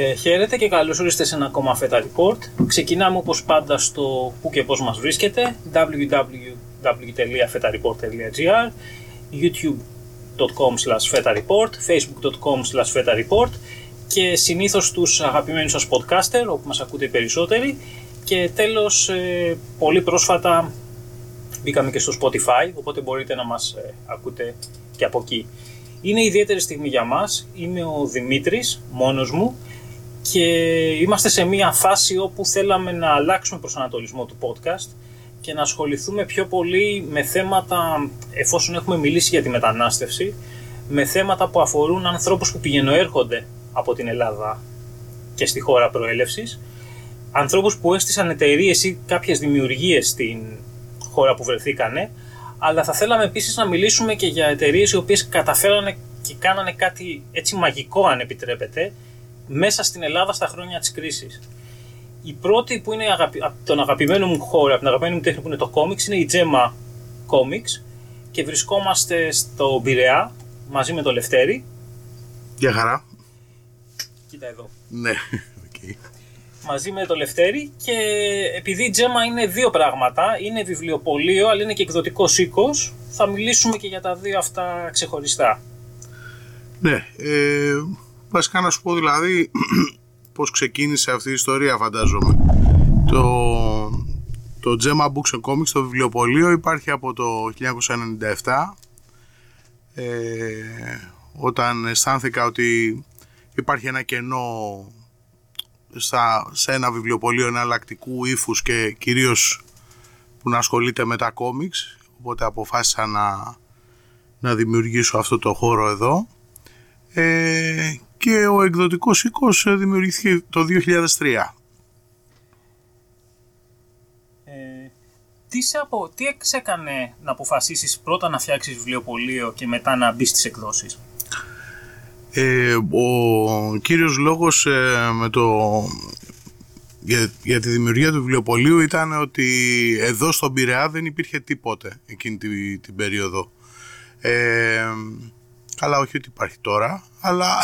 Ε, χαίρετε και καλώς ήρθατε σε ένα ακόμα Feta Report. Ξεκινάμε όπως πάντα στο που και πώς μας βρίσκεται www.fetareport.gr youtube.com fetareport facebook.com fetareport και συνήθως τους αγαπημένους σας podcaster όπου μας ακούτε οι περισσότεροι και τέλος ε, πολύ πρόσφατα μπήκαμε και στο Spotify οπότε μπορείτε να μας ε, ακούτε και από εκεί. Είναι ιδιαίτερη στιγμή για μας. Είμαι ο Δημήτρης, μόνος μου και είμαστε σε μια φάση όπου θέλαμε να αλλάξουμε προσανατολισμό του podcast και να ασχοληθούμε πιο πολύ με θέματα, εφόσον έχουμε μιλήσει για τη μετανάστευση, με θέματα που αφορούν ανθρώπους που πηγαίνουν έρχονται από την Ελλάδα και στη χώρα προέλευσης, ανθρώπους που έστησαν εταιρείες ή κάποιες δημιουργίες στην χώρα που βρεθήκανε, αλλά θα θέλαμε επίσης να μιλήσουμε και για εταιρείες οι οποίες καταφέρανε και κάνανε κάτι έτσι μαγικό αν επιτρέπετε μέσα στην Ελλάδα στα χρόνια της κρίσης. Η πρώτη που είναι αγαπη... από τον αγαπημένο μου χώρο, από την αγαπημένη μου τέχνη που είναι το κόμιξ, είναι η Gemma Comics και βρισκόμαστε στο Πειραιά μαζί με το Λευτέρη. Γεια χαρά. Κοίτα εδώ. Ναι, okay. Μαζί με το Λευτέρη και επειδή η Gemma είναι δύο πράγματα, είναι βιβλιοπωλείο αλλά είναι και εκδοτικός οίκος, θα μιλήσουμε και για τα δύο αυτά ξεχωριστά. Ναι, ε, βασικά να σου πω δηλαδή πώς ξεκίνησε αυτή η ιστορία φαντάζομαι. Το, το Gemma Books and Comics, το βιβλιοπωλείο υπάρχει από το 1997 ε, όταν αισθάνθηκα ότι υπάρχει ένα κενό στα, σε ένα βιβλιοπωλείο εναλλακτικού ύφους και κυρίως που να ασχολείται με τα κόμιξ οπότε αποφάσισα να, να δημιουργήσω αυτό το χώρο εδώ ε, και ο εκδοτικός οίκος δημιουργήθηκε το 2003. Ε, τι, σε απο, τι έκανε να αποφασίσεις πρώτα να φτιάξεις βιβλιοπωλείο και μετά να μπεις στις εκδόσεις; Ε, ο κύριος λόγος ε, με το, για, για τη δημιουργία του βιβλιοπωλείου ήταν ότι εδώ στον Πειραιά δεν υπήρχε τίποτε εκείνη την, την περίοδο. Ε, Καλά, όχι ότι υπάρχει τώρα, αλλά.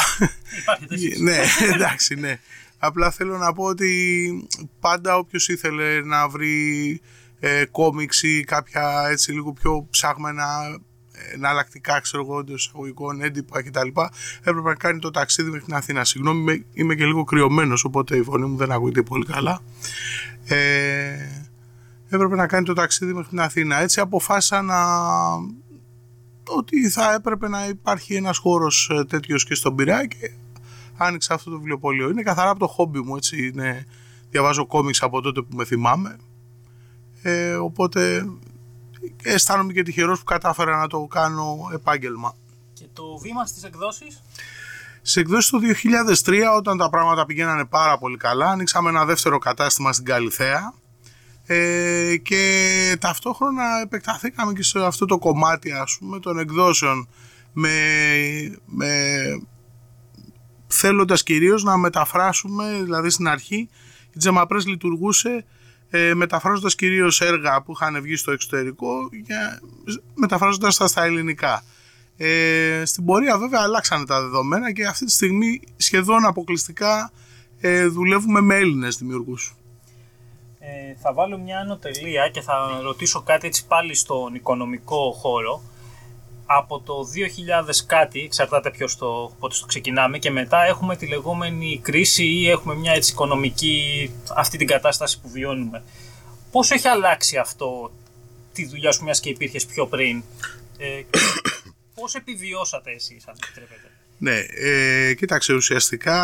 Υπάρχει ναι, εντάξει, ναι. Απλά θέλω να πω ότι πάντα όποιος ήθελε να βρει ε, κόμιξ ή κάποια έτσι λίγο πιο ψάχμενα εναλλακτικά ξέρω εγώ εντός εισαγωγικών έντυπα κτλ. Έπρεπε να κάνει το ταξίδι μέχρι την Αθήνα. Συγγνώμη, είμαι, είμαι και λίγο κρυωμένος, οπότε η φωνή μου δεν ακούγεται πολύ καλά. Ε, έπρεπε να κάνει το ταξίδι μέχρι την Αθήνα. Έτσι αποφάσισα να ότι θα έπρεπε να υπάρχει ένας χώρος ε, τέτοιος και στον Πειραιά και άνοιξα αυτό το βιβλιοπωλείο. Είναι καθαρά από το χόμπι μου, έτσι είναι, διαβάζω κόμιξ από τότε που με θυμάμαι. Ε, οπότε αισθάνομαι και τυχερός που κατάφερα να το κάνω επάγγελμα. Και το βήμα στις εκδόσεις; Σε εκδόσεις το 2003 όταν τα πράγματα πηγαίνανε πάρα πολύ καλά ανοίξαμε ένα δεύτερο κατάστημα στην Καλιθέα ε, και ταυτόχρονα επεκταθήκαμε και σε αυτό το κομμάτι ας πούμε των εκδόσεων με, με θέλοντας κυρίως να μεταφράσουμε δηλαδή στην αρχή η Τζεμαπρές λειτουργούσε ε, μεταφράζοντας κυρίως έργα που είχαν βγει στο εξωτερικό για, μεταφράζοντας τα στα ελληνικά. Ε, στην πορεία βέβαια αλλάξανε τα δεδομένα και αυτή τη στιγμή σχεδόν αποκλειστικά ε, δουλεύουμε με Έλληνες δημιουργούς ε, θα βάλω μια ανωτελεία και θα ρωτήσω κάτι έτσι πάλι στον οικονομικό χώρο. Από το 2000 κάτι, εξαρτάται ποιος το, πότε το ξεκινάμε και μετά έχουμε τη λεγόμενη κρίση ή έχουμε μια έτσι οικονομική, αυτή την κατάσταση που βιώνουμε. Πόσο έχει αλλάξει αυτό τη δουλειά σου μιας και υπήρχες πιο πριν; Ε, πώς επιβιώσατε εσείς αν επιτρέπετε; Ναι, ε, κοίταξε ουσιαστικά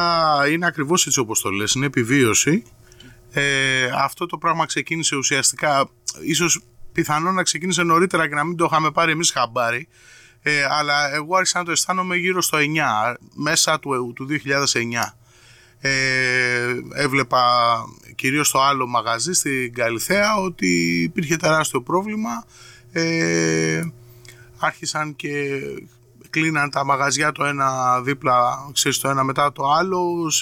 είναι ακριβώς έτσι όπως το λες, είναι επιβίωση ε, αυτό το πράγμα ξεκίνησε ουσιαστικά, ίσως πιθανόν να ξεκίνησε νωρίτερα και να μην το είχαμε πάρει εμείς χαμπάρι, ε, αλλά εγώ άρχισα να το αισθάνομαι γύρω στο 9, μέσα του, του 2009. Ε, έβλεπα κυρίως στο άλλο μαγαζί στην Καλυθέα ότι υπήρχε τεράστιο πρόβλημα ε, άρχισαν και κλείναν τα μαγαζιά το ένα δίπλα, ξέρεις, το ένα μετά το άλλο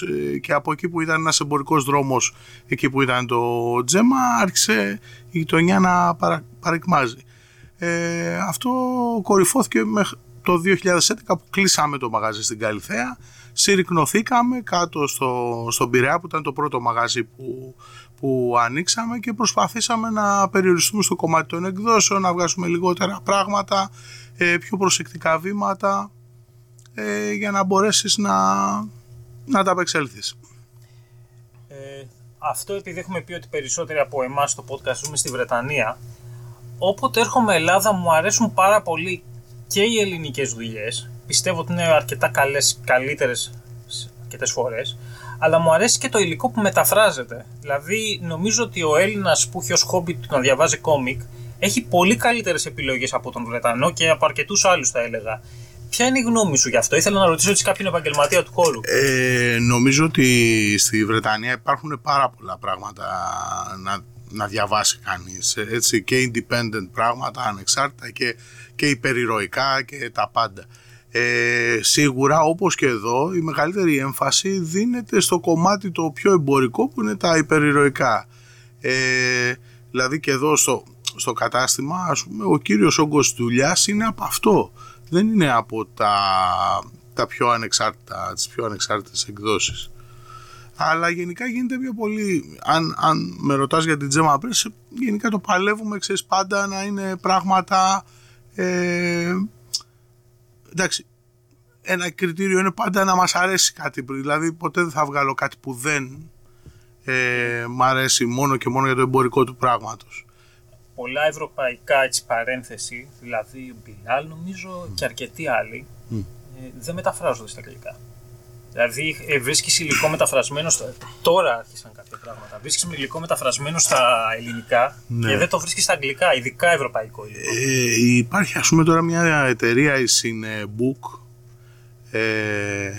και από εκεί που ήταν ένας εμπορικός δρόμος, εκεί που ήταν το τζέμα, άρχισε η γειτονιά να παρα, παρεκμάζει. Ε, αυτό κορυφώθηκε μέχρι το 2011 που κλείσαμε το μαγαζί στην Καλυθέα. συρρυκνωθήκαμε κάτω στο, στον Πειραιά που ήταν το πρώτο μαγαζί που, που ανοίξαμε και προσπαθήσαμε να περιοριστούμε στο κομμάτι των εκδόσεων, να βγάζουμε λιγότερα πράγματα, ε, πιο προσεκτικά βήματα ε, για να μπορέσεις να, να τα απεξέλθεις. Ε, αυτό επειδή έχουμε πει ότι περισσότεροι από εμάς στο podcast ζούμε στη Βρετανία, όποτε έρχομαι Ελλάδα μου αρέσουν πάρα πολύ και οι ελληνικές δουλειές. Πιστεύω ότι είναι αρκετά καλές, καλύτερες αρκετές φορές. Αλλά μου αρέσει και το υλικό που μεταφράζεται. Δηλαδή νομίζω ότι ο Έλληνας που έχει ως χόμπι του να διαβάζει κόμικ έχει πολύ καλύτερες επιλογές από τον Βρετανό και από αρκετούς άλλους θα έλεγα. Ποια είναι η γνώμη σου γι' αυτό, ήθελα να ρωτήσω έτσι κάποιον επαγγελματία του χώρου. Ε, νομίζω ότι στη Βρετανία υπάρχουν πάρα πολλά πράγματα να, να διαβάσει κανείς. Έτσι, και independent πράγματα, ανεξάρτητα και, και υπερηρωικά και τα πάντα. Ε, σίγουρα όπως και εδώ η μεγαλύτερη έμφαση δίνεται στο κομμάτι το πιο εμπορικό που είναι τα υπερηρωικά. Ε, δηλαδή και εδώ στο, στο κατάστημα ας πούμε, ο κύριος όγκος δουλειά είναι από αυτό. Δεν είναι από τα, τα πιο ανεξάρτητα, τις πιο ανεξάρτητες εκδόσεις. Αλλά γενικά γίνεται πιο πολύ, αν, αν με ρωτάς για την Τζέμα Press, γενικά το παλεύουμε, ξέρεις, πάντα να είναι πράγματα, ε, εντάξει, ένα κριτήριο είναι πάντα να μας αρέσει κάτι, δηλαδή ποτέ δεν θα βγάλω κάτι που δεν ε, μ' αρέσει μόνο και μόνο για το εμπορικό του πράγματος πολλά ευρωπαϊκά έτσι, παρένθεση, δηλαδή ο Μπιλάλ νομίζω και αρκετοί άλλοι, ε, δεν μεταφράζονται στα αγγλικά. Δηλαδή ε, βρίσκει υλικό μεταφρασμένο. Στα... Τώρα άρχισαν κάποια πράγματα. Βρίσκεις υλικό μεταφρασμένο στα ελληνικά ναι. και δεν το βρίσκεις στα αγγλικά, ειδικά ευρωπαϊκό υλικό. Ε, υπάρχει ας πούμε τώρα μια εταιρεία, η Cinebook. Ε,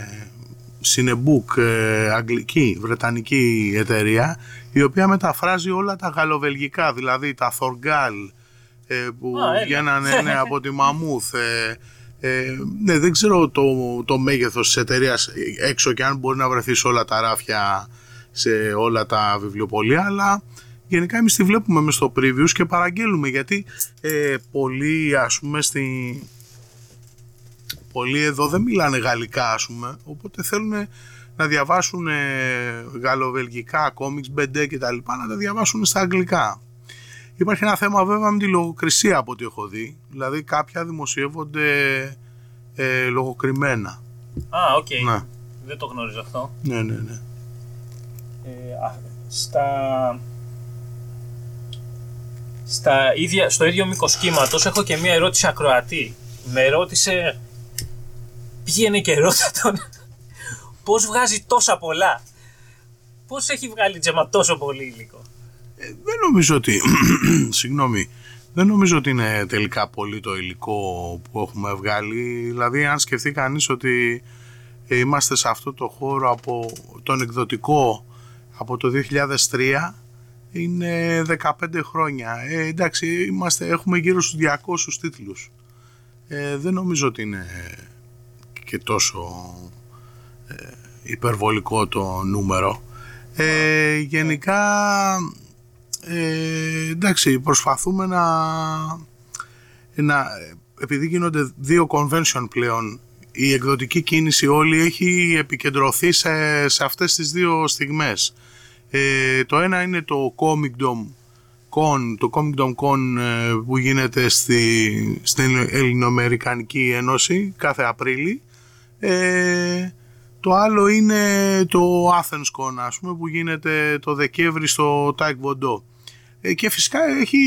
Cinebook, ε, αγγλική, βρετανική εταιρεία, η οποία μεταφράζει όλα τα γαλλοβελγικά, δηλαδή τα Θοργκάλ ε, που βγαίνανε ναι, από τη Μαμούθ. Ε, ε, ναι, δεν ξέρω το, το μέγεθος της εταιρείας έξω και αν μπορεί να βρεθεί σε όλα τα ράφια, σε όλα τα βιβλιοπολία, αλλά γενικά εμείς τη βλέπουμε μες στο previews και παραγγέλνουμε γιατί ε, πολλοί ας πούμε στη... Πολλοί εδώ δεν μιλάνε γαλλικά ας πούμε, οπότε θέλουν να διαβάσουν ε, γαλλοβελγικά, κόμιξ, μπεντέ και τα λοιπά, να τα διαβάσουν στα αγγλικά. Υπάρχει ένα θέμα βέβαια με τη λογοκρισία από ό,τι έχω δει. Δηλαδή κάποια δημοσιεύονται ε, λογοκριμένα. Α, οκ. Ναι. Δεν το γνώριζα αυτό. Ναι, ναι, ναι. Ε, στα... Στα ίδια, στο ίδιο μήκος κύματος έχω και μία ερώτηση ακροατή. Με ρώτησε πήγαινε και ρώτα τον Πώς βγάζει τόσα πολλά; Πώς έχει βγάλει τζεμα τόσο πολύ υλικό; Ε, δεν νομίζω ότι. Συγγνώμη. Δεν νομίζω ότι είναι τελικά πολύ το υλικό που έχουμε βγάλει. Δηλαδή, αν σκεφτεί κανείς ότι είμαστε σε αυτό το χώρο από τον εκδοτικό από το 2003 είναι 15 χρόνια. Ε, εντάξει, είμαστε, έχουμε γύρω στους 200 τίτλους. Ε, δεν νομίζω ότι είναι και τόσο ε, υπερβολικό το νούμερο. Ε, γενικά, ε, εντάξει, προσπαθούμε να, να, επειδή γίνονται δύο convention πλέον, η εκδοτική κίνηση όλη έχει επικεντρωθεί σε, σε αυτές τις δύο στιγμές. Ε, το ένα είναι το Comic Dome Con, το Comic Dome Con ε, που γίνεται στη, στην Ελληνοαμερικανική Ένωση κάθε Απρίλη. Ε, το άλλο είναι το Athens Con, ας πούμε, που γίνεται το Δεκέμβρη στο Taekwondo. Ε, και φυσικά έχει,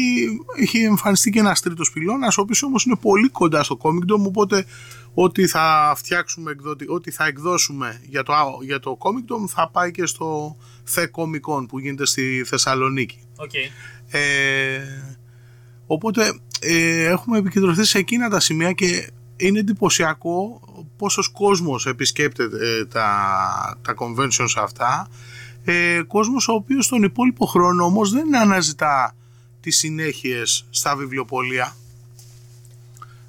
έχει εμφανιστεί και ένας τρίτος πυλώνας, ο οποίος όμως είναι πολύ κοντά στο Comic Dome, οπότε ό,τι θα φτιάξουμε, ό,τι θα εκδώσουμε για το, για το Comic Dome θα πάει και στο The Comic Con που γίνεται στη Θεσσαλονίκη. Okay. Ε, οπότε ε, έχουμε επικεντρωθεί σε εκείνα τα σημεία και είναι εντυπωσιακό πόσος κόσμος επισκέπτεται ε, τα, τα conventions αυτά. Ε, κόσμος ο οποίος τον υπόλοιπο χρόνο όμως δεν αναζητά τις συνέχειες στα βιβλιοπολία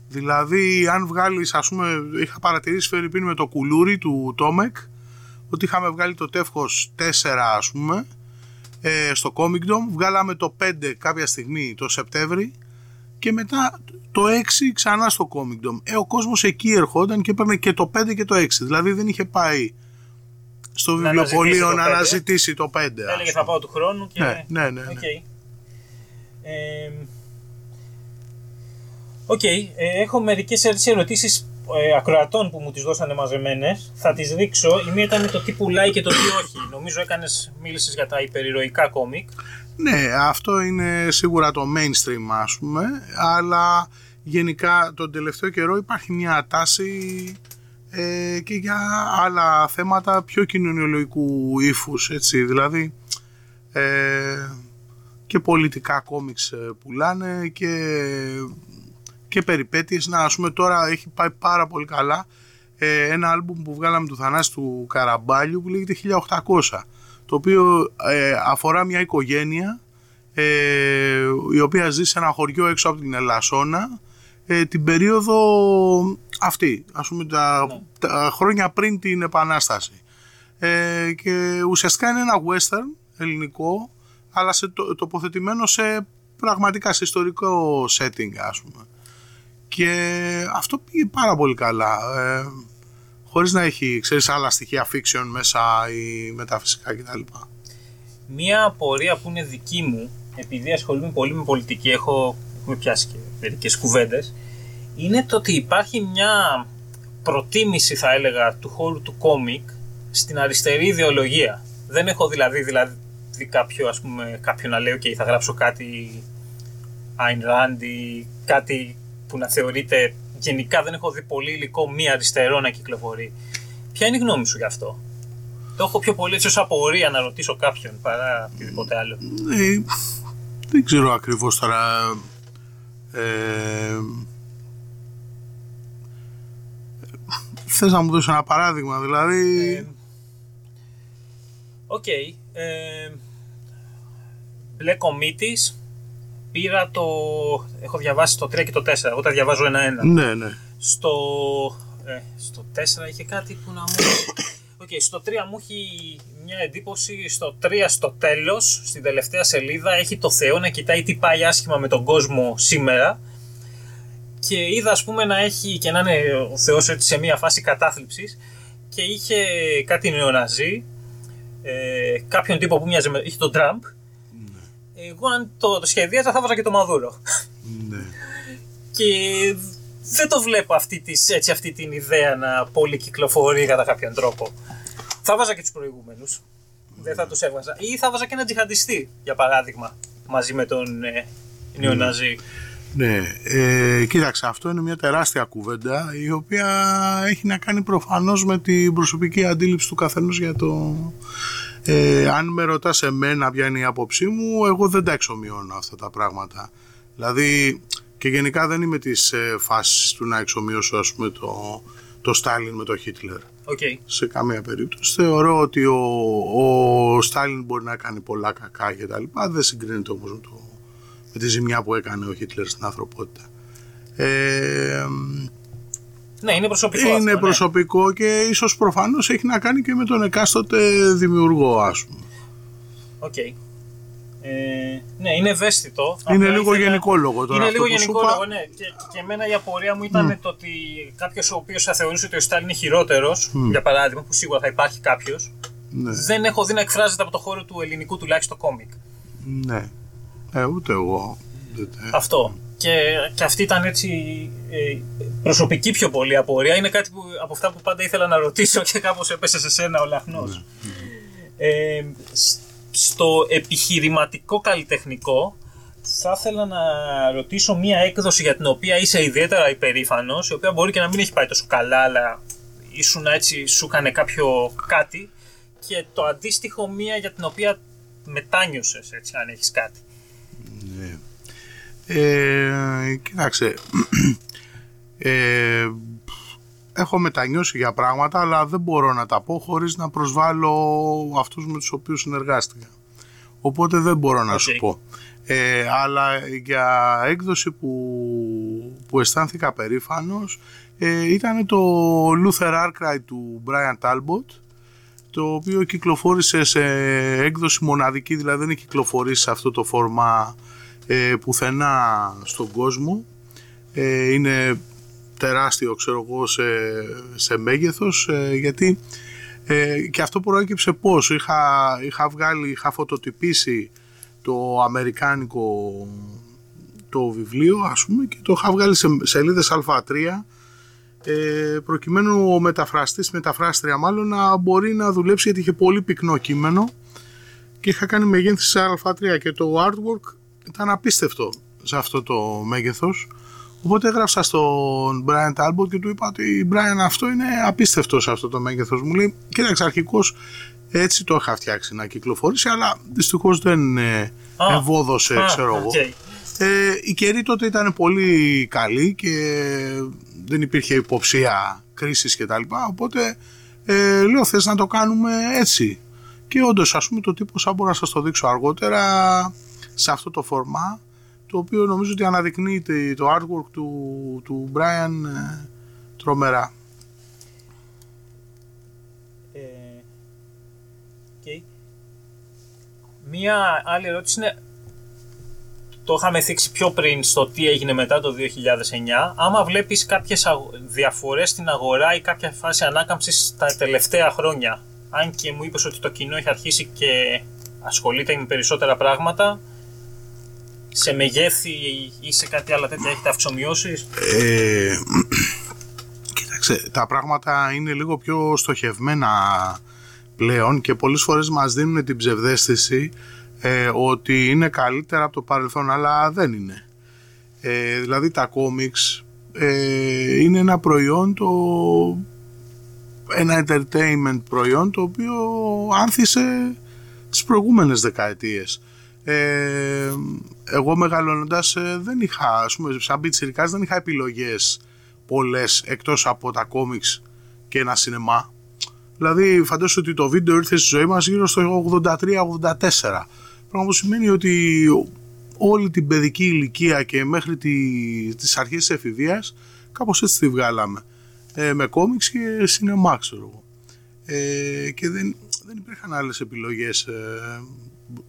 δηλαδή αν βγάλεις ας πούμε είχα παρατηρήσει Φερρυπίν με το κουλούρι του Τόμεκ ότι είχαμε βγάλει το τεύχος 4 ας πούμε ε, στο Comic Dome βγάλαμε το 5 κάποια στιγμή το Σεπτέμβρη και μετά το 6 ξανά στο Comicdom. Ε, ο κόσμος εκεί ερχόταν και έπαιρνε και το 5 και το 6. Δηλαδή δεν είχε πάει στο Να βιβλιοπωλείο αναζητήσει το να πέντε. αναζητήσει το 5. Έλεγε θα πάω του χρόνου και. Ναι, ναι, ναι. ναι. Οκ. Ε, Οκ, ε, έχω μερικές έτσι ερωτήσεις ε, ακροατών που μου τις δώσανε μαζεμένες. Θα τις ρίξω. Η μία ήταν το τι πουλάει και το τι όχι. Νομίζω έκανες, μίλησες για τα υπερηρωικά κόμικ. Ναι, αυτό είναι σίγουρα το mainstream ας πούμε, αλλά γενικά τον τελευταίο καιρό υπάρχει μια τάση ε, και για άλλα θέματα πιο κοινωνιολογικού ύφους, έτσι, δηλαδή ε, και πολιτικά κόμιξ ε, πουλάνε και, και περιπέτειες. Να, ας πούμε τώρα έχει πάει πάρα πολύ καλά ε, ένα άλμπουμ που βγάλαμε του Θανάση του Καραμπάλιου που λέγεται 1800 το οποίο ε, αφορά μια οικογένεια ε, η οποία ζει σε ένα χωριό έξω από την Ελασσόνα ε, την περίοδο αυτή, ας πούμε τα, Ναι. τα χρόνια πριν την Επανάσταση. Ε, και ουσιαστικά είναι ένα western ελληνικό, αλλά σε, το, τοποθετημένο σε πραγματικά σε ιστορικό setting, ας πούμε. Και αυτό πήγε πάρα πολύ καλά. Ε, χωρίς να έχει, ξέρεις, άλλα στοιχεία fiction μέσα ή μεταφυσικά κτλ. Μία απορία που είναι δική μου, επειδή ασχολούμαι πολύ με πολιτική, έχω, έχουμε πιάσει και μερικές κουβέντες, είναι το ότι υπάρχει μια προτίμηση, θα έλεγα, του χώρου του κόμικ στην αριστερή ιδεολογία. Δεν έχω δηλαδή, δηλαδή κάποιο, ας πούμε, κάποιον να λέει: OK, θα γράψω κάτι Ayn Rand ή κάτι που να θεωρείται. Γενικά δεν έχω δει πολύ υλικό μη αριστερό να κυκλοφορεί. Ποια είναι η γνώμη σου γι' αυτό, Το έχω πιο πολύ έτσι ως απορία να ρωτήσω κάποιον παρά οτιδήποτε άλλο. Ε, δεν ξέρω ακριβώς τώρα. Ε, θες να μου δώσεις ένα παράδειγμα, δηλαδή... Ε, Οκ. ε, Μπλε Κομήτης. Πήρα το... Έχω διαβάσει το 3 και το 4. Εγώ τα διαβάζω ένα-ένα. ναι, ναι. Στο, ε, στο 4 είχε κάτι που να μου... Οκ, στο 3 μου έχει μείνει εντύπωση. Στο 3 στο τέλος, στην τελευταία σελίδα, έχει το Θεό να κοιτάει τι πάει άσχημα με τον κόσμο σήμερα. Και είδα ας πούμε να έχει και να είναι ο Θεός έτσι σε μια φάση κατάθλιψης και είχε κάτι νεοναζί, ε, κάποιον τύπο που μοιάζε με... είχε τον Τραμπ. Εγώ αν το, το σχεδίαζα θα βάζα και το Μαδούρο. ναι. Και δεν το βλέπω αυτή, της, έτσι, αυτή την ιδέα να πολυκυκλοφορεί κατά κάποιον τρόπο. Θα βάζα και τους προηγούμενους. Δεν θα τους έβαζα. Ή θα βάζα και έναν τζιχαντιστή, για παράδειγμα, μαζί με τον ε, νεοναζί. Ναι, ε, κοίταξε, αυτό είναι μια τεράστια κουβέντα η οποία έχει να κάνει προφανώς με την προσωπική αντίληψη του καθενός για το... Ε, αν με ρωτάς εμένα ποια είναι η άποψή μου, εγώ δεν τα εξομοιώνω αυτά τα πράγματα. Δηλαδή, και γενικά δεν είμαι της ε, φάσης του να εξομοιώσω ας πούμε το, το Στάλιν με το Χίτλερ. Οκ. Σε καμία περίπτωση. Θεωρώ ότι ο, ο Στάλιν μπορεί να κάνει πολλά κακά και τα λοιπά. Δεν συγκρίνεται όμως με, το, με τη ζημιά που έκανε ο Χίτλερ στην ανθρωπότητα. Ε, Ναι, είναι προσωπικό αυτό, είναι ναι. προσωπικό και ίσως προφανώς έχει να κάνει και με τον εκάστοτε δημιουργό ας πούμε. Οκ. Ε, ναι, είναι ευαίσθητο. Είναι Απλά λίγο ήθελα- γενικό λόγο τώρα Είναι αυτό λίγο που σου γενικό είπα. λόγο, ναι. Και, και εμένα η απορία μου ήταν το ότι κάποιος ο οποίος θα θεωρούσε ότι ο Στάλιν είναι χειρότερος, για παράδειγμα, που σίγουρα θα υπάρχει κάποιος, Ναι, δεν έχω δει να εκφράζεται από το χώρο του ελληνικού τουλάχιστον κόμικ. ναι. Ε, ούτε εγώ. Δεν- ε, Αυτό. Και, και αυτή ήταν έτσι ε, προσωπική πιο πολύ απορία. Είναι κάτι που, από αυτά που πάντα ήθελα να ρωτήσω και κάπως έπεσε σε σένα ο λαχνός. Ε, σ- στο επιχειρηματικό καλλιτεχνικό θα ήθελα να ρωτήσω μία έκδοση για την οποία είσαι ιδιαίτερα υπερήφανος, η οποία μπορεί και να μην έχει πάει τόσο καλά, αλλά ήσουν έτσι, σου έκανε κάποιο κάτι και το αντίστοιχο μία για την οποία μετάνιωσες, έτσι, αν έχεις κάτι. Ναι. Ε, κοίταξε. Ε, έχω μετανιώσει για πράγματα, αλλά δεν μπορώ να τα πω χωρίς να προσβάλλω αυτούς με τους οποίους συνεργάστηκα. Οπότε δεν μπορώ να σου Οκ. πω. Ε, αλλά για έκδοση που, που αισθάνθηκα περήφανος ε, ήταν το Luther Arkwright του Brian Talbot το οποίο κυκλοφόρησε σε έκδοση μοναδική, δηλαδή δεν έχει κυκλοφορήσει σε αυτό το φόρμα ε, πουθενά στον κόσμο. Ε, είναι τεράστιο, ξέρω εγώ, σε, σε μέγεθος, ε, γιατί Ε, και αυτό προέκυψε πώς. Είχα, είχα βγάλει, είχα φωτοτυπήσει το αμερικάνικο το βιβλίο ας πούμε και το είχα βγάλει σε σελίδες α3 ε, προκειμένου ο μεταφραστής, μεταφράστρια μάλλον να μπορεί να δουλέψει γιατί είχε πολύ πυκνό κείμενο και είχα κάνει μεγέθυνση σε α3 και το artwork ήταν απίστευτο σε αυτό το μέγεθος. Οπότε έγραψα στον Brian Talbot και του είπα ότι Brian αυτό είναι απίστευτο σε αυτό το μέγεθος μου λέει κοίταξε αρχικώς έτσι το είχα φτιάξει να κυκλοφορήσει αλλά δυστυχώς δεν ε, ευόδωσε ξέρω εγώ ε, η καιρή τότε ήταν πολύ καλή και δεν υπήρχε υποψία κρίσης και τα λοιπά, οπότε ε, λέω θες να το κάνουμε έτσι. Και όντως ας πούμε το τύπο σαν μπορώ να σας το δείξω αργότερα σε αυτό το φορμά το οποίο νομίζω ότι αναδεικνύει το artwork του, του Brian ε, τρομερά. Ε, okay. Μία άλλη ερώτηση είναι το είχαμε θίξει πιο πριν στο τι έγινε μετά το 2009. Άμα βλέπεις κάποιες διαφορές στην αγορά ή κάποια φάση ανάκαμψης τα τελευταία χρόνια, αν και μου είπες ότι το κοινό έχει αρχίσει και ασχολείται με περισσότερα πράγματα, σε μεγέθη ή σε κάτι άλλο τέτοια έχετε αυξομοιώσεις; Ε, κοίταξε, τα πράγματα είναι λίγο πιο στοχευμένα πλέον και πολλές φορές μας δίνουν την ψευδέστηση ε, ότι είναι καλύτερα από το παρελθόν, αλλά δεν είναι. Ε, δηλαδή τα κόμιξ ε, είναι ένα προϊόν, το, ένα entertainment προϊόν το οποίο άνθησε τις προηγούμενες δεκαετίες. Ε, εγώ μεγαλώνοντας ε, δεν είχα, ας πούμε, σαν πιτσιρικάς δεν είχα επιλογές πολλές εκτός από τα κόμιξ και ένα σινεμά. Δηλαδή φαντάζομαι ότι το βίντεο ήρθε στη ζωή μας γύρω στο 83-84 Πράγμα που σημαίνει ότι όλη την παιδική ηλικία και μέχρι τη, τις αρχές της εφηβείας κάπως έτσι τη βγάλαμε. Ε, με κόμιξ και σινεμά ξέρω εγώ. Ε, και δεν, δεν υπήρχαν άλλες επιλογές. Ε,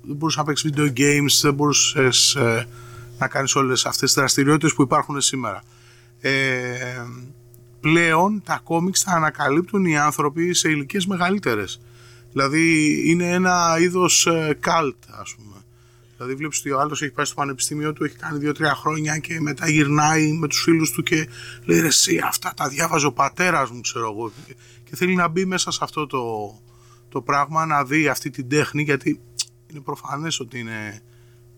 δεν μπορούσες να παίξεις video games, δεν μπορούσες ε, να κάνεις όλες αυτές τις δραστηριότητες που υπάρχουν σήμερα. Ε, πλέον τα κόμιξ τα ανακαλύπτουν οι άνθρωποι σε ηλικίες μεγαλύτερες. Δηλαδή είναι ένα είδος καλτ, ας πούμε. Δηλαδή βλέπεις ότι ο άλλος έχει πάει στο πανεπιστήμιο του, έχει κάνει δύο-τρία χρόνια και μετά γυρνάει με τους φίλους του και λέει ρε, εσύ αυτά τα διάβαζε ο πατέρας μου, ξέρω εγώ. Και θέλει να μπει μέσα σε αυτό το, το πράγμα, να δει αυτή την τέχνη, γιατί είναι προφανές ότι είναι,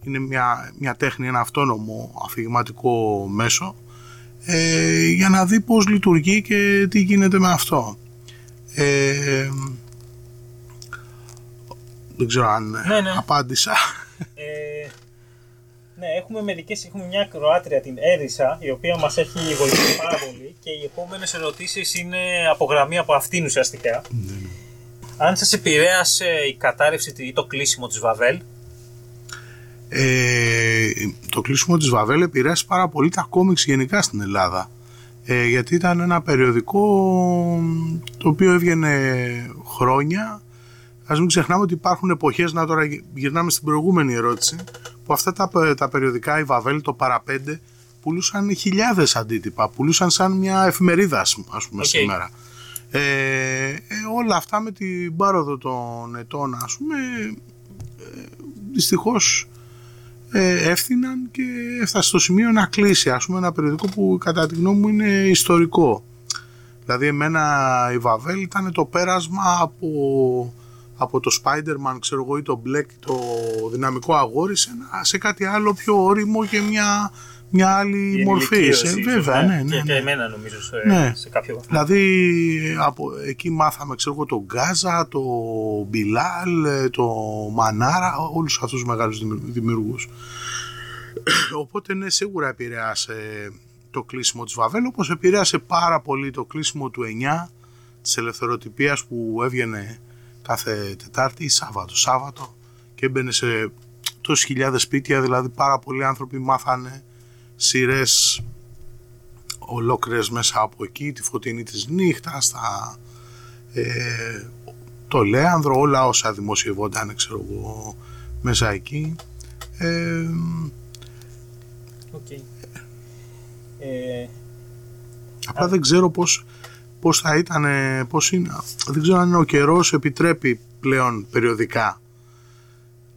είναι μια, μια τέχνη, ένα αυτόνομο αφηγηματικό μέσο, ε, για να δει πώς λειτουργεί και τι γίνεται με αυτό. Ε, δεν ξέρω αν ναι, ναι. απάντησα. Ε, ναι, έχουμε μερικές, έχουμε μια Κροάτρια, την Έρισα, η οποία μας έχει βοηθήσει πάρα πολύ και οι επόμενες ερωτήσεις είναι από γραμμή από αυτήν ουσιαστικά. Ναι, ναι. Αν σας επηρέασε η κατάρρευση ή το κλείσιμο της Βαβέλ; Ε, το κλείσιμο της Βαβέλ επηρέασε πάρα πολύ τα κόμιξ γενικά στην Ελλάδα. Ε, γιατί ήταν ένα περιοδικό το οποίο έβγαινε χρόνια Α μην ξεχνάμε ότι υπάρχουν εποχές, να τώρα γυρνάμε στην προηγούμενη ερώτηση, που αυτά τα, τα περιοδικά, η Βαβέλ, το Παραπέντε, πουλούσαν χιλιάδες αντίτυπα. Πουλούσαν σαν μια εφημερίδα, ας πούμε, σήμερα. Ε, ε, όλα αυτά με την πάροδο των ετών, ας πούμε, ε, δυστυχώς ε, έφθηναν και έφτασε στο σημείο να κλείσει, ας πούμε, ένα περιοδικό που κατά τη γνώμη μου είναι ιστορικό. Δηλαδή, εμένα η Βαβέλ ήταν το πέρασμα από από το Spider-Man ξέρω εγώ ή το Black το δυναμικό αγόρι σε, σε κάτι άλλο πιο όριμο και μια, μια άλλη μορφή. Σε, βέβαια, ναι, ναι, ναι. Και, ναι. εμένα νομίζω σε, ναι. σε κάποιο βαθμό. Δηλαδή από εκεί μάθαμε ξέρω εγώ τον Γκάζα, το Μπιλάλ, το Μανάρα, όλους αυτούς τους μεγάλους δημιουργούς. Οπότε ναι, σίγουρα επηρεάσε το κλείσιμο της Βαβέλ, όπως επηρέασε πάρα πολύ το κλείσιμο του 9 της ελευθεροτυπίας που έβγαινε κάθε Τετάρτη ή Σάββατο. Σάββατο και έμπαινε σε τόσες χιλιάδες σπίτια, δηλαδή πάρα πολλοί άνθρωποι μάθανε σειρές ολόκληρες μέσα από εκεί, τη φωτεινή της νύχτας, τα, ε, το Λέανδρο, όλα όσα δημοσιευόταν, ξέρω εγώ, μέσα εκεί. Ε, okay. ε, απλά δεν ξέρω πώς πώς θα ήταν, πώς είναι. Δεν ξέρω αν ο καιρός επιτρέπει πλέον περιοδικά.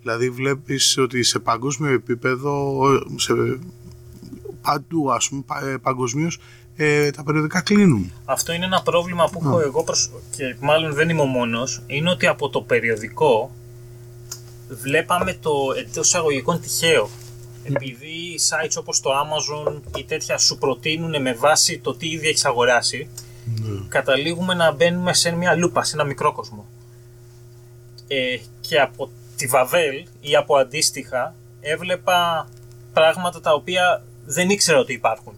Δηλαδή βλέπεις ότι σε παγκόσμιο επίπεδο, σε, παντού ας πούμε πα, παγκοσμίως, ε, τα περιοδικά κλείνουν. Αυτό είναι ένα πρόβλημα που έχω εγώ προσ... και μάλλον δεν είμαι ο μόνος. Είναι ότι από το περιοδικό βλέπαμε το εντός εισαγωγικών τυχαίο. Επειδή sites όπως το Amazon ή τέτοια σου προτείνουν με βάση το τι ήδη έχεις αγοράσει, Ναι. καταλήγουμε να μπαίνουμε σε μια λούπα, σε ένα μικρό κόσμο. Ε, και από τη Βαβέλ ή από αντίστοιχα έβλεπα πράγματα τα οποία δεν ήξερα ότι υπάρχουν.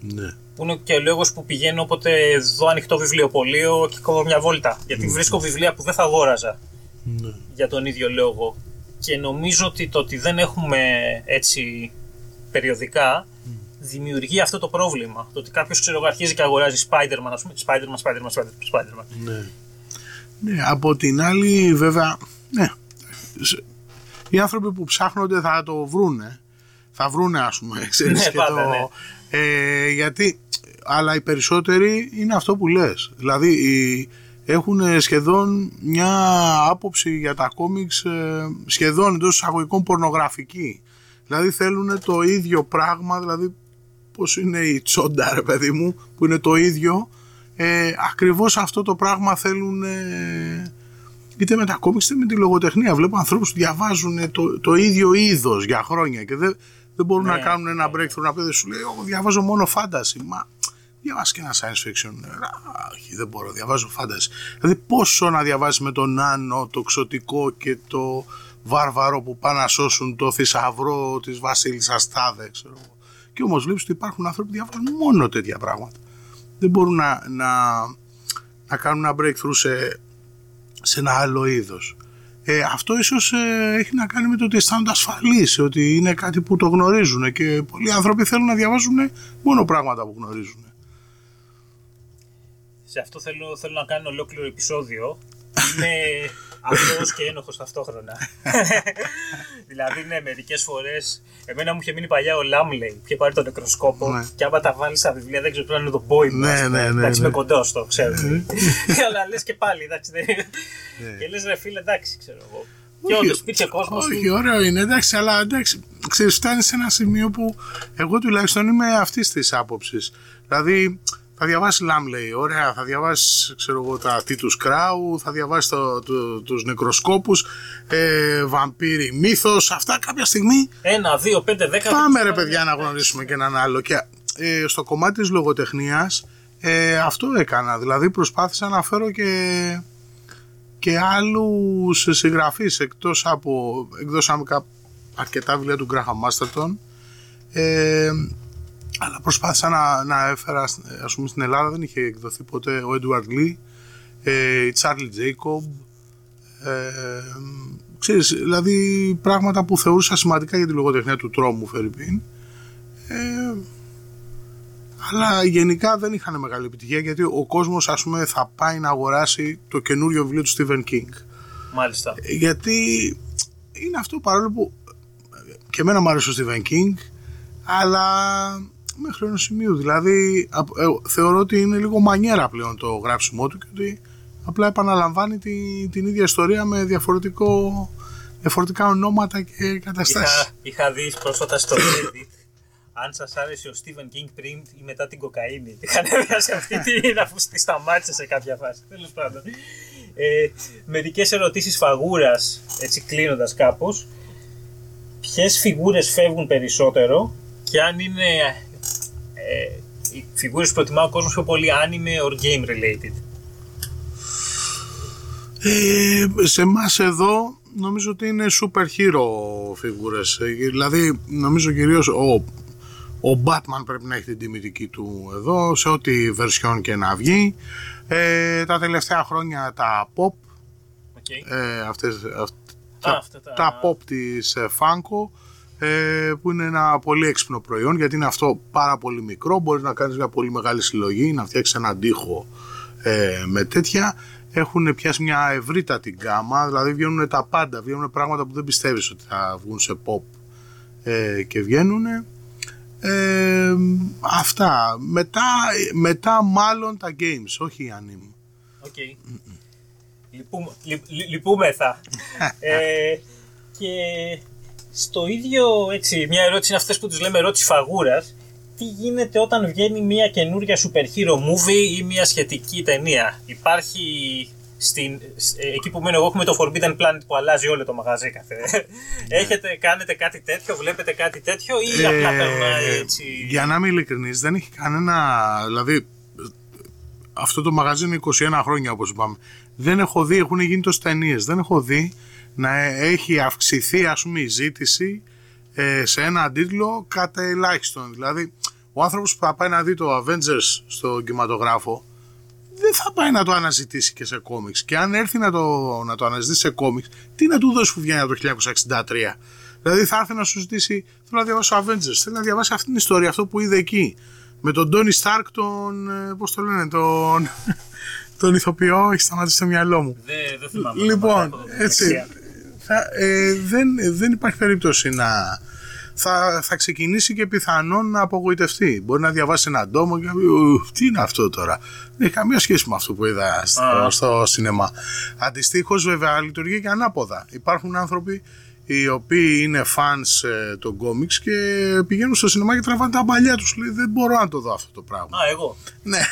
Ναι. Που είναι και ο λόγος που πηγαίνω όποτε δω ανοιχτό βιβλιοπωλείο και κόβω μια βόλτα. Γιατί βρίσκω βιβλία που δεν θα αγόραζα Ναι. για τον ίδιο λόγο. Και νομίζω ότι το ότι δεν έχουμε έτσι περιοδικά δημιουργεί αυτό το πρόβλημα. Το ότι κάποιος ξέρω εγώ αρχίζει και αγοράζει Spider-Man, ας πούμε. Spider-Man, Spider-Man, Spider-Man. Spider-Man. Ναι. ναι, από την άλλη βέβαια, ναι, σε- οι άνθρωποι που ψάχνονται θα το βρούνε, θα βρούνε ας πούμε, ξέρεις, Ναι, και πάντα, το, ναι. ε, γιατί, αλλά οι περισσότεροι είναι αυτό που λες, δηλαδή οι- έχουν σχεδόν μια άποψη για τα κόμιξ ε, σχεδόν εντός εισαγωγικών πορνογραφική, δηλαδή θέλουν το ίδιο πράγμα, δηλαδή πώς είναι η τσόντα ρε παιδί μου που είναι το ίδιο ε, ακριβώς αυτό το πράγμα θέλουν ε, είτε με τα κόμιξ είτε με τη λογοτεχνία. Βλέπω ανθρώπους που διαβάζουν το, το ίδιο είδος για χρόνια και δεν, δεν μπορούν Ναι, να κάνουν ένα ναι. breakthrough να πει σου λέει εγώ διαβάζω μόνο fantasy μα διαβάζει και ένα science fiction «Α, όχι δεν μπορώ διαβάζω fantasy δηλαδή πόσο να διαβάζεις με τον Νάνο το ξωτικό και το βάρβαρο που πάνε να σώσουν το θησαυρό της βασίλισσας Τάδε ξέρω εγώ και όμως βλέπεις ότι υπάρχουν άνθρωποι που διαβάζουν μόνο τέτοια πράγματα. Δεν μπορούν να, να, να κάνουν ένα breakthrough σε, σε ένα άλλο είδος. Ε, αυτό ίσως ε, έχει να κάνει με το ότι αισθάνονται ασφαλείς, ότι είναι κάτι που το γνωρίζουν και πολλοί άνθρωποι θέλουν να διαβάζουν μόνο πράγματα που γνωρίζουν. Σε αυτό θέλω, θέλω να κάνω ολόκληρο επεισόδιο. Είμαι αυτός και ένοχος ταυτόχρονα. δηλαδή, ναι, μερικές φορές... Εμένα μου είχε μείνει παλιά ο Λάμλεϊ που είχε πάρει τον νεκροσκόπο Ναι. και άμα τα βάλεις στα βιβλία δεν ξέρω πρέπει να είναι το boy Ναι, ναι, ναι, Εντάξει, ναι. είμαι κοντός το ξέρω. Αλλά λες και πάλι, εντάξει. δεν- Και λες ρε φίλε, εντάξει, ξέρω εγώ. Και Ναι. Όχι, όντως υπήρχε κόσμος Όχι, που... ωραίο είναι, εντάξει, αλλά εντάξει, ξέρεις, φτάνει σε ένα σημείο που εγώ τουλάχιστον είμαι αυτής της άποψης. Δηλαδή, θα διαβάσει Λάμλεϊ, ωραία, θα διαβάσει, ξέρω εγώ, τα Τίτους Κράου, θα διαβάσει το, το, τους νεκροσκόπους, ε, βαμπύρι, μύθος, αυτά κάποια στιγμή Ένα, δύο, πέντε, δέκα... Πάμε ρε παιδιά να γνωρίσουμε και έναν άλλο. Και ε, στο κομμάτι της λογοτεχνίας ε, αυτό έκανα. Δηλαδή προσπάθησα να φέρω και, και άλλους συγγραφείς εκτός από εκδώσαμε κα- αρκετά βιβλία του Graham Masterton ε, αλλά προσπάθησα να, να έφερα ας πούμε στην Ελλάδα δεν είχε εκδοθεί ποτέ ο Edward Lee ε, η Charlie Jacob ε, ξέρεις, δηλαδή πράγματα που θεωρούσα σημαντικά για τη λογοτεχνία του τρόμου Φερρυπίν ε, αλλά γενικά δεν είχαν μεγάλη επιτυχία γιατί ο κόσμος ας πούμε θα πάει να αγοράσει το καινούριο βιβλίο του Stephen King Μάλιστα. γιατί είναι αυτό παρόλο που και εμένα μου αρέσει ο Stephen King αλλά μέχρι ενός σημείου δηλαδή απ- ε, θεωρώ ότι είναι λίγο μανιέρα πλέον το γράψιμό του και ότι απλά επαναλαμβάνει τη- την ίδια ιστορία με διαφορετικό, διαφορετικά ονόματα και καταστάσεις Είχα, είχα δει πρόσφατα στο Reddit αν σας άρεσε ο Stephen King πριν ή μετά την κοκαίνη. Είχαν έβγαλε αυτή την αφού τη σταμάτησε σε κάποια φάση. Τέλος πάντων. Ε, Μερικές ερωτήσεις φαγούρας, έτσι κλείνοντας κάπως. Ποιες φιγούρες φεύγουν περισσότερο και αν είναι ε, οι φιγούρες που προτιμά ο κόσμος πιο πολύ anime or game related. Ε, σε εμάς εδώ νομίζω ότι είναι super hero φιγούρες. Ε, Δηλαδή νομίζω κυρίως ο, ο Batman πρέπει να έχει την τιμητική του εδώ σε ό,τι version και να βγει. Ε, τα τελευταία χρόνια τα pop, Okay. ε, αυτές, αυ- Α, αυτά τα- τα pop της ε, Funko ε, που είναι ένα πολύ έξυπνο προϊόν γιατί είναι αυτό πάρα πολύ μικρό μπορείς να κάνεις μια πολύ μεγάλη συλλογή να φτιάξεις έναν τοίχο ε, με τέτοια έχουν πιάσει μια ευρύτατη γκάμα δηλαδή βγαίνουν τα πάντα βγαίνουν πράγματα που δεν πιστεύεις ότι θα βγουν σε pop ε, και βγαίνουν Ε, αυτά. Μετά, μετά μάλλον τα games, όχι η anime. OK. Λυπούμε, λυ- λυ- λυπούμεθα. ε, και στο ίδιο, έτσι, μια ερώτηση είναι αυτές που τους λέμε ερώτηση φαγούρας. Τι γίνεται όταν βγαίνει μια καινούρια super hero movie ή μια σχετική ταινία; Υπάρχει στην, σ- ε, εκεί που μένω εγώ έχουμε το Forbidden Planet που αλλάζει όλο το μαγαζί κάθε. Έχετε, κάνετε κάτι τέτοιο, βλέπετε κάτι τέτοιο ή απλά περνάει έτσι; Ε, Για να είμαι ειλικρινής, δεν έχει κανένα. Δηλαδή, αυτό το μαγαζί είναι 21 χρόνια όπως είπαμε. Δεν έχω δει, έχουν γίνει τόσες ταινίες. Δεν έχω δει να έχει αυξηθεί ας πούμε η ζήτηση ε, σε ένα τίτλο κατά ελάχιστον. Δηλαδή, ο άνθρωπος που θα πάει να δει το Avengers στο κινηματογράφο δεν θα πάει να το αναζητήσει και σε κόμιξ. Και αν έρθει να το, να το αναζητήσει σε κόμιξ, τι να του δώσει που βγαίνει από το 1963. Δηλαδή θα έρθει να σου ζητήσει, θέλω να διαβάσω Avengers, θέλω να διαβάσει αυτή την ιστορία, αυτό που είδε εκεί. Με τον Τόνι Στάρκ, τον. ε, πώς το λένε, τον. τον ηθοποιό, έχει σταματήσει στο μυαλό μου. Δεν, δεν θυμάμαι. το Λοιπόν, όνομα, έχω το έτσι. Δεξιά. Θα, ε, δεν, δεν υπάρχει περίπτωση να. Θα, θα ξεκινήσει και πιθανόν να απογοητευτεί. Μπορεί να διαβάσει έναν τόμο και να πει «Ου, Τι είναι αυτό τώρα. Δεν έχει καμία σχέση με αυτό που είδα στο, Α. στο σινεμά. Αντιστοίχως, βέβαια, λειτουργεί και ανάποδα. Υπάρχουν άνθρωποι οι οποίοι είναι fans ε, των κόμιξ και πηγαίνουν στο σινεμά και τραβάνε τα παλιά τους. Λέει, δεν μπορώ να το δω αυτό το πράγμα. Α, εγώ. ναι.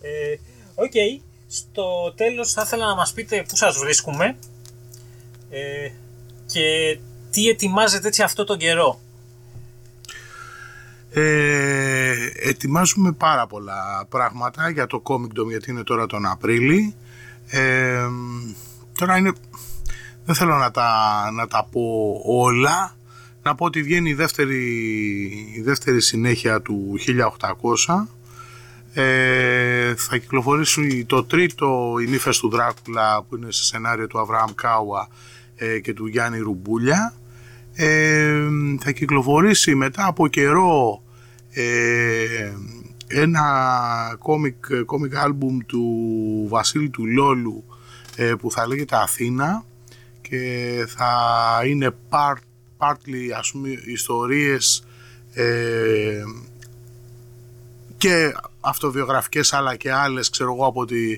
Ε, Οκ. Στο τέλος θα ήθελα να μας πείτε πού σας βρίσκουμε ε, και τι ετοιμάζετε έτσι αυτό τον καιρό. Ε, ετοιμάζουμε πάρα πολλά πράγματα για το Comicdom γιατί είναι τώρα τον Απρίλη. Ε, τώρα είναι... Δεν θέλω να τα, να τα πω όλα. Να πω ότι βγαίνει η δεύτερη, η δεύτερη συνέχεια του 1800. Ε, θα κυκλοφορήσει το τρίτο «Οι νύφες του Δράκουλα» που είναι σε σενάριο του Αβραάμ Κάουα ε, και του Γιάννη Ρουμπούλια. Ε, θα κυκλοφορήσει μετά από καιρό ε, ένα κόμικ, κόμικ άλμπουμ του Βασίλη του Λόλου ε, που θα λέγεται Αθήνα και θα είναι part, partly ας πούμε ιστορίες ε, και αυτοβιογραφικές αλλά και άλλες ξέρω εγώ από, τη,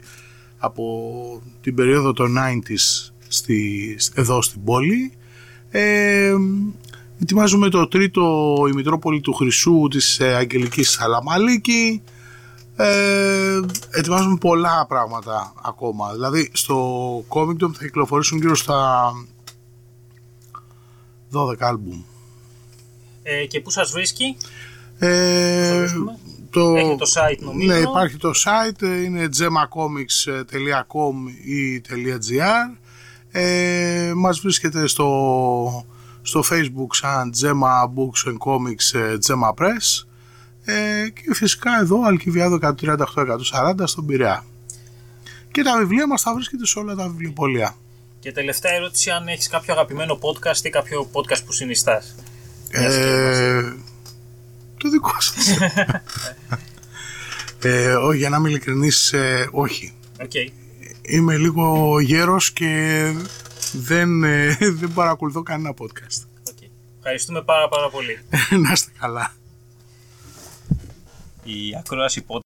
από την περίοδο των 90s στη, εδώ στην πόλη. Ε, ετοιμάζουμε το τρίτο η Μητρόπολη του Χρυσού της ε, Αγγελικής Σαλαμαλίκη. Ε, ετοιμάζουμε πολλά πράγματα ακόμα. Δηλαδή στο Comic Dome θα κυκλοφορήσουν γύρω στα 12 άλμπουμ. Ε, και πού σας βρίσκει, ε, βρίσκουμε; Το, έχει το site νομίζω. ναι, υπάρχει το site, ε, είναι gemacomics.com ή .gr. Ε, μας βρίσκεται στο, στο facebook σαν Gemma Books and Comics ε, Gemma Press ε, και φυσικά εδώ Αλκιβιάδου 138-140 στον Πειραιά. Και τα βιβλία μας θα βρίσκετε σε όλα τα βιβλιοπωλεία. Και τελευταία ερώτηση αν έχεις κάποιο αγαπημένο podcast ή κάποιο podcast που συνιστάς. Μιας και Ε, το δικό σας. ε, ό, για να είμαι ειλικρινής, ε, όχι. Οκ. Είμαι λίγο γέρος και δεν, ε, δεν παρακολουθώ κανένα podcast. OK. Ευχαριστούμε πάρα πάρα πολύ. να είστε καλά. Η ακρόαση podcast